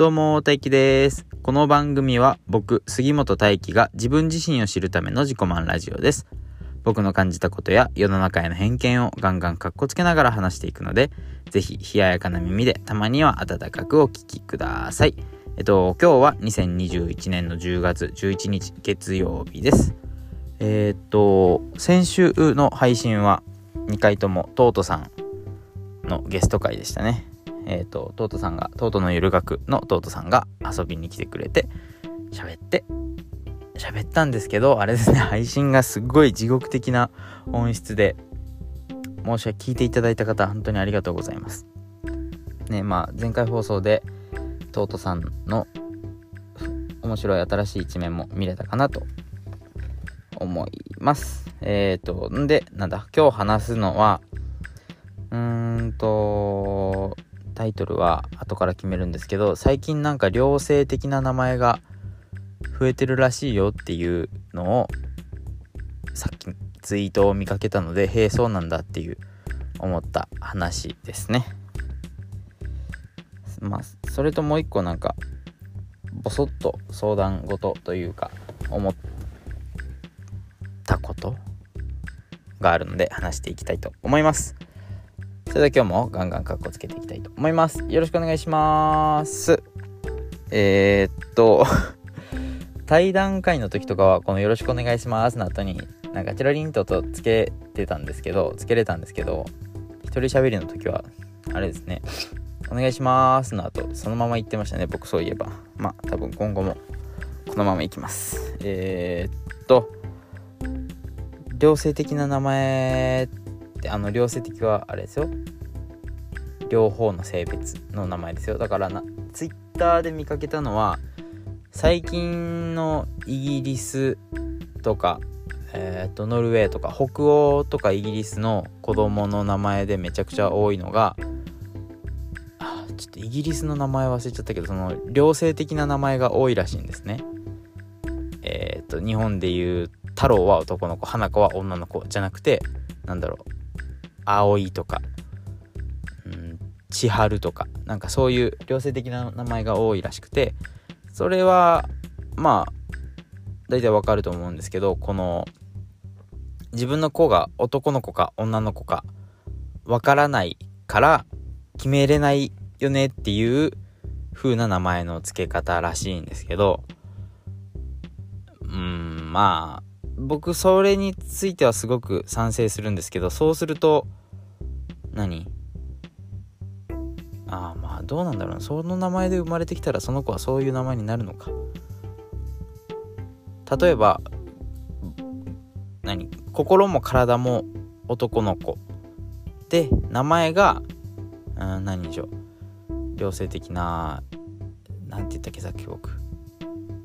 どうも、大輝です。この番組は僕、杉本大輝が自分自身を知るための自己満ラジオです。僕の感じたことや世の中への偏見をガンガンカッコつけながら話していくので、ぜひ冷ややかな耳でたまには温かくお聞きください。えっと、今日は2021年の10月11日月曜日です。えーっと、先週の配信は2回ともトートさんのゲスト会でしたね。えっ、と、トートさんが、トートのゆる学のトートさんが遊びに来てくれて、喋って、喋ったんですけど、あれですね、配信がすっごい地獄的な音質で、申し訳聞いていただいた方、本当にありがとうございます。ね、まあ、前回放送で、トートさんの面白い新しい一面も見れたかなと思います。えっ、と、んで、なんだ、今日話すのは、うーんと、タイトルは後から決めるんですけど、最近なんか良性的な名前が増えてるらしいよっていうのを、さっきツイートを見かけたので、へえ、そうなんだっていう思った話ですね。まあ、それともう一個なんか、ボソッと相談事というか、思ったことがあるので話していきたいと思います。それでは今日もガンガンカッコつけていきたいと思います。よろしくお願いします。えー、っと、対談会の時とかはこのよろしくお願いしますの後になんかチラリンととつけてたんですけど、つけれたんですけど、一人喋りの時はあれですね、お願いしますの後そのまま言ってましたね、僕そういえば。まあ多分今後もこのままいきます。えー、っと、良性的な名前ってあの良性的はあれですよ。両方の性別の名前ですよ。だからなツイッターで見かけたのは最近のイギリスとかえっ、とノルウェーとか北欧とかイギリスの子供の名前でめちゃくちゃ多いのがちょっとイギリスの名前忘れちゃったけどその両性的な名前が多いらしいんですね。えっ、と日本でいう太郎は男の子花子は女の子じゃなくてなんだろう。葵とか、うん、千春とかなんかそういう両性的な名前が多いらしくてそれはまあ大体わかると思うんですけどこの自分の子が男の子か女の子かわからないから決めれないよねっていう風な名前の付け方らしいんですけどうんまあ僕それについてはすごく賛成するんですけどそうすると何？ああまあどうなんだろうな。その名前で生まれてきたらその子はそういう名前になるのか。例えば何？心も体も男の子。で名前がうん何でしょう？良性的ななんて言ったっけさっき僕。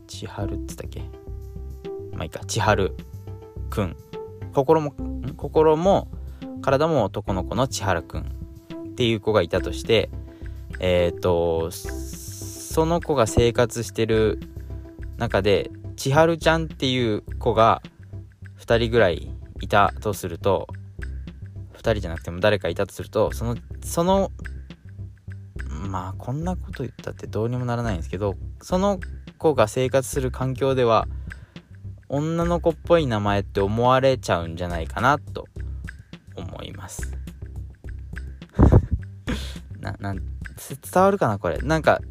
千春って言ったっけ？まあいいか千春くん。心もん？心も体も男の子の千春くんっていう子がいたとしてえっ、とその子が生活してる中で千春ちゃんっていう子が2人ぐらいいたとすると2人じゃなくても誰かいたとするとそのそのまあこんなこと言ったってどうにもならないんですけどその子が生活する環境では女の子っぽい名前って思われちゃうんじゃないかなと思います。ななん伝わるかなこれ。なんか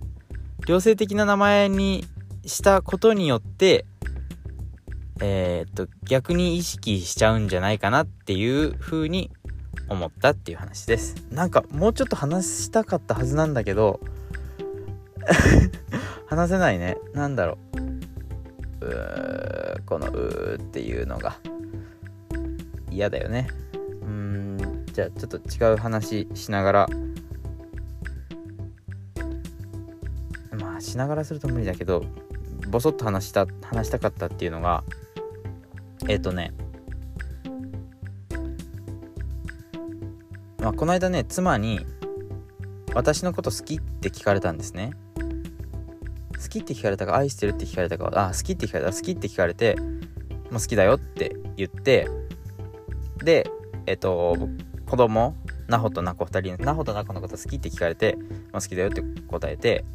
良性的な名前にしたことによってえー、っと逆に意識しちゃうんじゃないかなっていう風に思ったっていう話です。なんかもうちょっと話したかったはずなんだけど 話せないね。なんだろう。このうっていうのが嫌だよねうんじゃあちょっと違う話しながらまあしながらすると無理だけどボソッと話した話したかったっていうのがえっ、とねまあこの間ね妻に「私のこと好き?」って聞かれたんですね好きって聞かれたか愛してるって聞かれたかあ好きって聞かれた好きって聞かれてもう好きだよって言ってでえっと子供ナホとナコ2人ナホとナコのこと好きって聞かれて、まあ、好きだよって答えて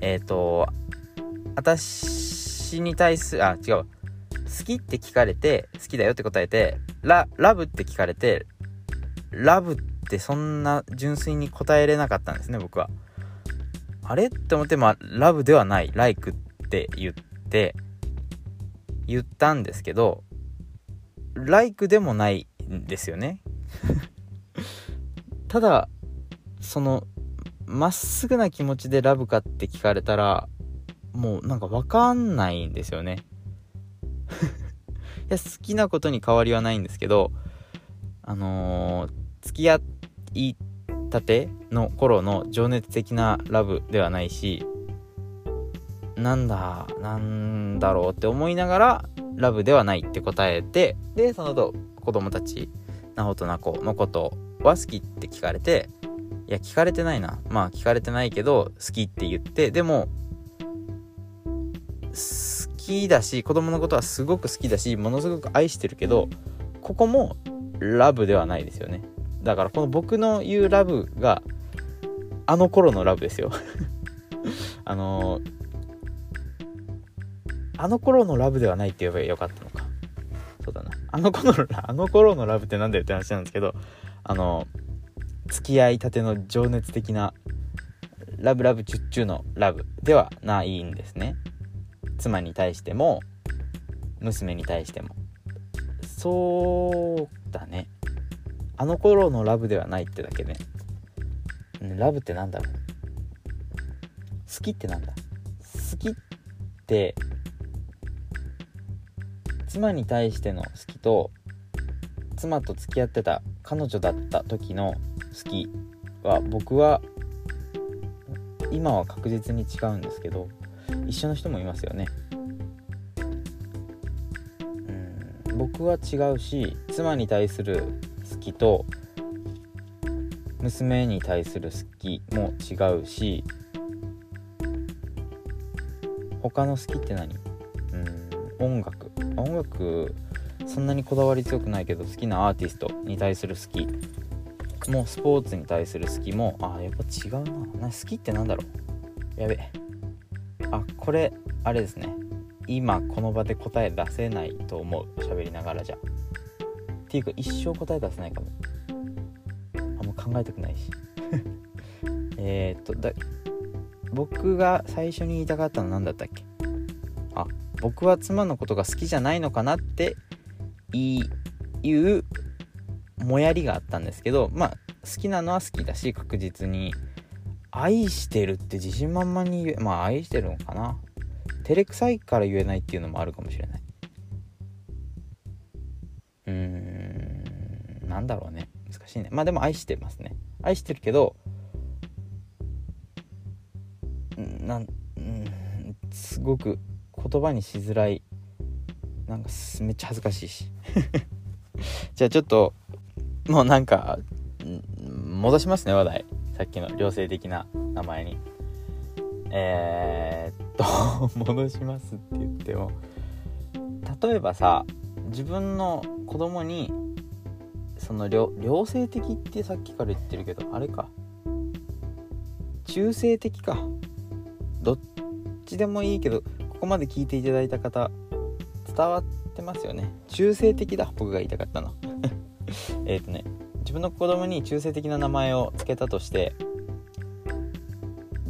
えっ、ー、と私に対するあ違う好きって聞かれて好きだよって答えてララブって聞かれてラブってそんな純粋に答えれなかったんですね僕は。あれ？って思ってまあラブではない。ライクって言って言ったんですけどライクでもないんですよね。ただそのまっすぐな気持ちでラブかって聞かれたらもうなんか分かんないんですよね。いや好きなことに変わりはないんですけどあのー、付き合いたての頃の情熱的なラブではないしなんだなんだろうって思いながらラブではないって答えてでその後子供たちなほとなこのことは好きって聞かれていや聞かれてないな。まあ聞かれてないけど好きって言ってでも好きだし子供のことはすごく好きだしものすごく愛してるけどここもラブではないですよね。だからこの僕の言うラブがあの頃のラブですよ。あの、あの頃のラブではないって言えばよかったのか。そうだな。あの頃のあの頃のラブって何だよって話なんですけどあの、付き合いたての情熱的なラブラブチュッチュのラブではないんですね。妻に対しても娘に対しても。そうだね。あの頃のラブではないってだけねうんラブってなんだろう。好きってなんだ。好きって妻に対しての好きと妻と付き合ってた彼女だった時の好きは僕は今は確実に違うんですけど一緒の人もいますよね。うん僕は違うし妻に対する好きと娘に対する好きも違うし他の好きって何？うん音楽。音楽そんなにこだわり強くないけど好きなアーティストに対する好きもうスポーツに対する好きもあやっぱ違うな。な好きってなんだろう？やべ。あこれあれですね。今この場で答え出せないと思う。喋りながらじゃ。っていうか一生答え出せないかも。あんま考えたくないし。えっとだ僕が最初に言いたかったのは何だったっけ？あ僕は妻のことが好きじゃないのかなっていうもやりがあったんですけどまあ好きなのは好きだし確実に愛してるって自信満々に言えまあ愛してるのかな。照れくさいから言えないっていうのもあるかもしれない。うん。なんだろうね。難しいね。まあでも愛してますね。愛してるけどなんうんすごく言葉にしづらい。なんかめっちゃ恥ずかしいし。じゃあちょっともうなんか戻しますね話題。さっきの良性的な名前に。えー、っと 戻しますって言っても。例えばさ自分の子供にその良性的ってさっきから言ってるけどあれか。中性的か。どっちでもいいけどここまで聞いていただいた方伝わってますよね。中性的だ。僕が言いたかったの。えっとね自分の子供に中性的な名前を付けたとして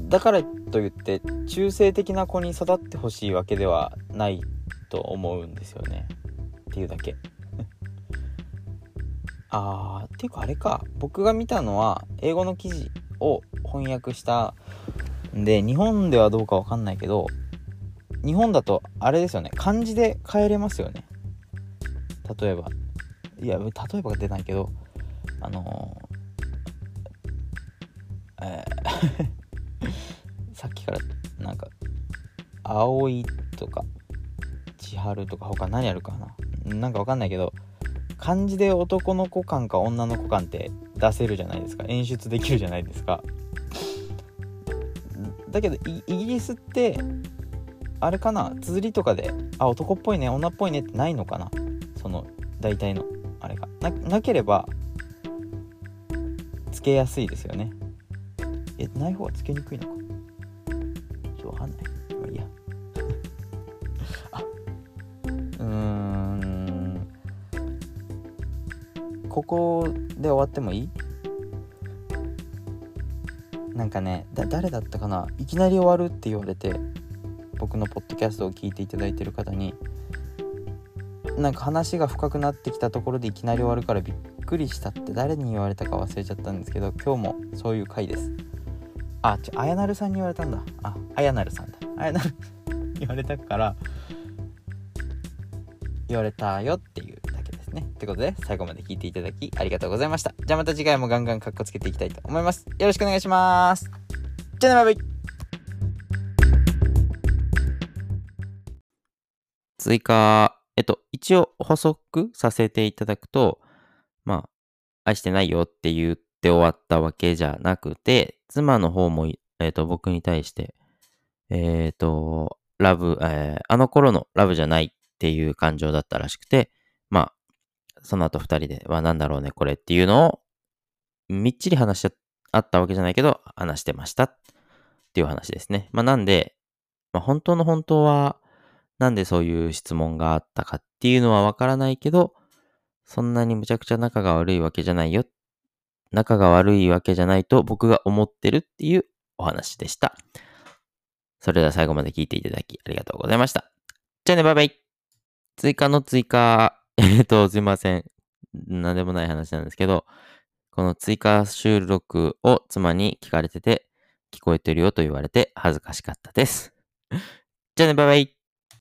だからといって中性的な子に育ってほしいわけではないと思うんですよね。っていうだけ。あーっていうかあれか。僕が見たのは英語の記事を翻訳したんで日本ではどうかわかんないけど日本だとあれですよね。漢字で変えれますよね。例えば。いや例えばが出ないけどあのー、えー さっきからなんか葵とか千春とか他何あるかな。なんかわかんないけど漢字で男の子感か女の子感って出せるじゃないですか。演出できるじゃないですか。だけどイギリスってあれかな？綴りとかであ男っぽいね女っぽいねってないのかな？その大体のあれが。なければつけやすいですよね。えない方がつけにくいのか。ちょっとわかんない。ここで終わってもいい？なんかねだ誰だったかな？いきなり終わるって言われて僕のポッドキャストを聞いていただいてる方になんか話が深くなってきたところでいきなり終わるからびっくりしたって誰に言われたか忘れちゃったんですけど今日もそういう回です。あちょあやなるさんに言われたんだ。ああやなるさんだ。あやなる言われたから言われたよっていう。ってことで最後まで聞いていただきありがとうございました。じゃあまた次回もガンガンカッコつけていきたいと思います。よろしくお願いします。じゃあねバイバイ。追加えっと、一応補足させていただくと、まあ、愛してないよって言って終わったわけじゃなくて、妻の方も、えっと、僕に対して、えっと、ラブ、えーあの頃のラブじゃないっていう感情だったらしくて、まあ、その後二人で、はなんだろうね、これっていうのを、みっちり話し合ったわけじゃないけど、話してましたっていう話ですね。まあ、なんで、まあ、本当の本当は、なんでそういう質問があったかっていうのはわからないけど、そんなにむちゃくちゃ仲が悪いわけじゃないよ。仲が悪いわけじゃないと僕が思ってるっていうお話でした。それでは最後まで聞いていただきありがとうございました。じゃあね、バイバイ。追加の追加、えっと、すいません。なんでもない話なんですけど、この追加収録を妻に聞かれてて、聞こえてるよと言われて恥ずかしかったです。じゃあね、バイバイ。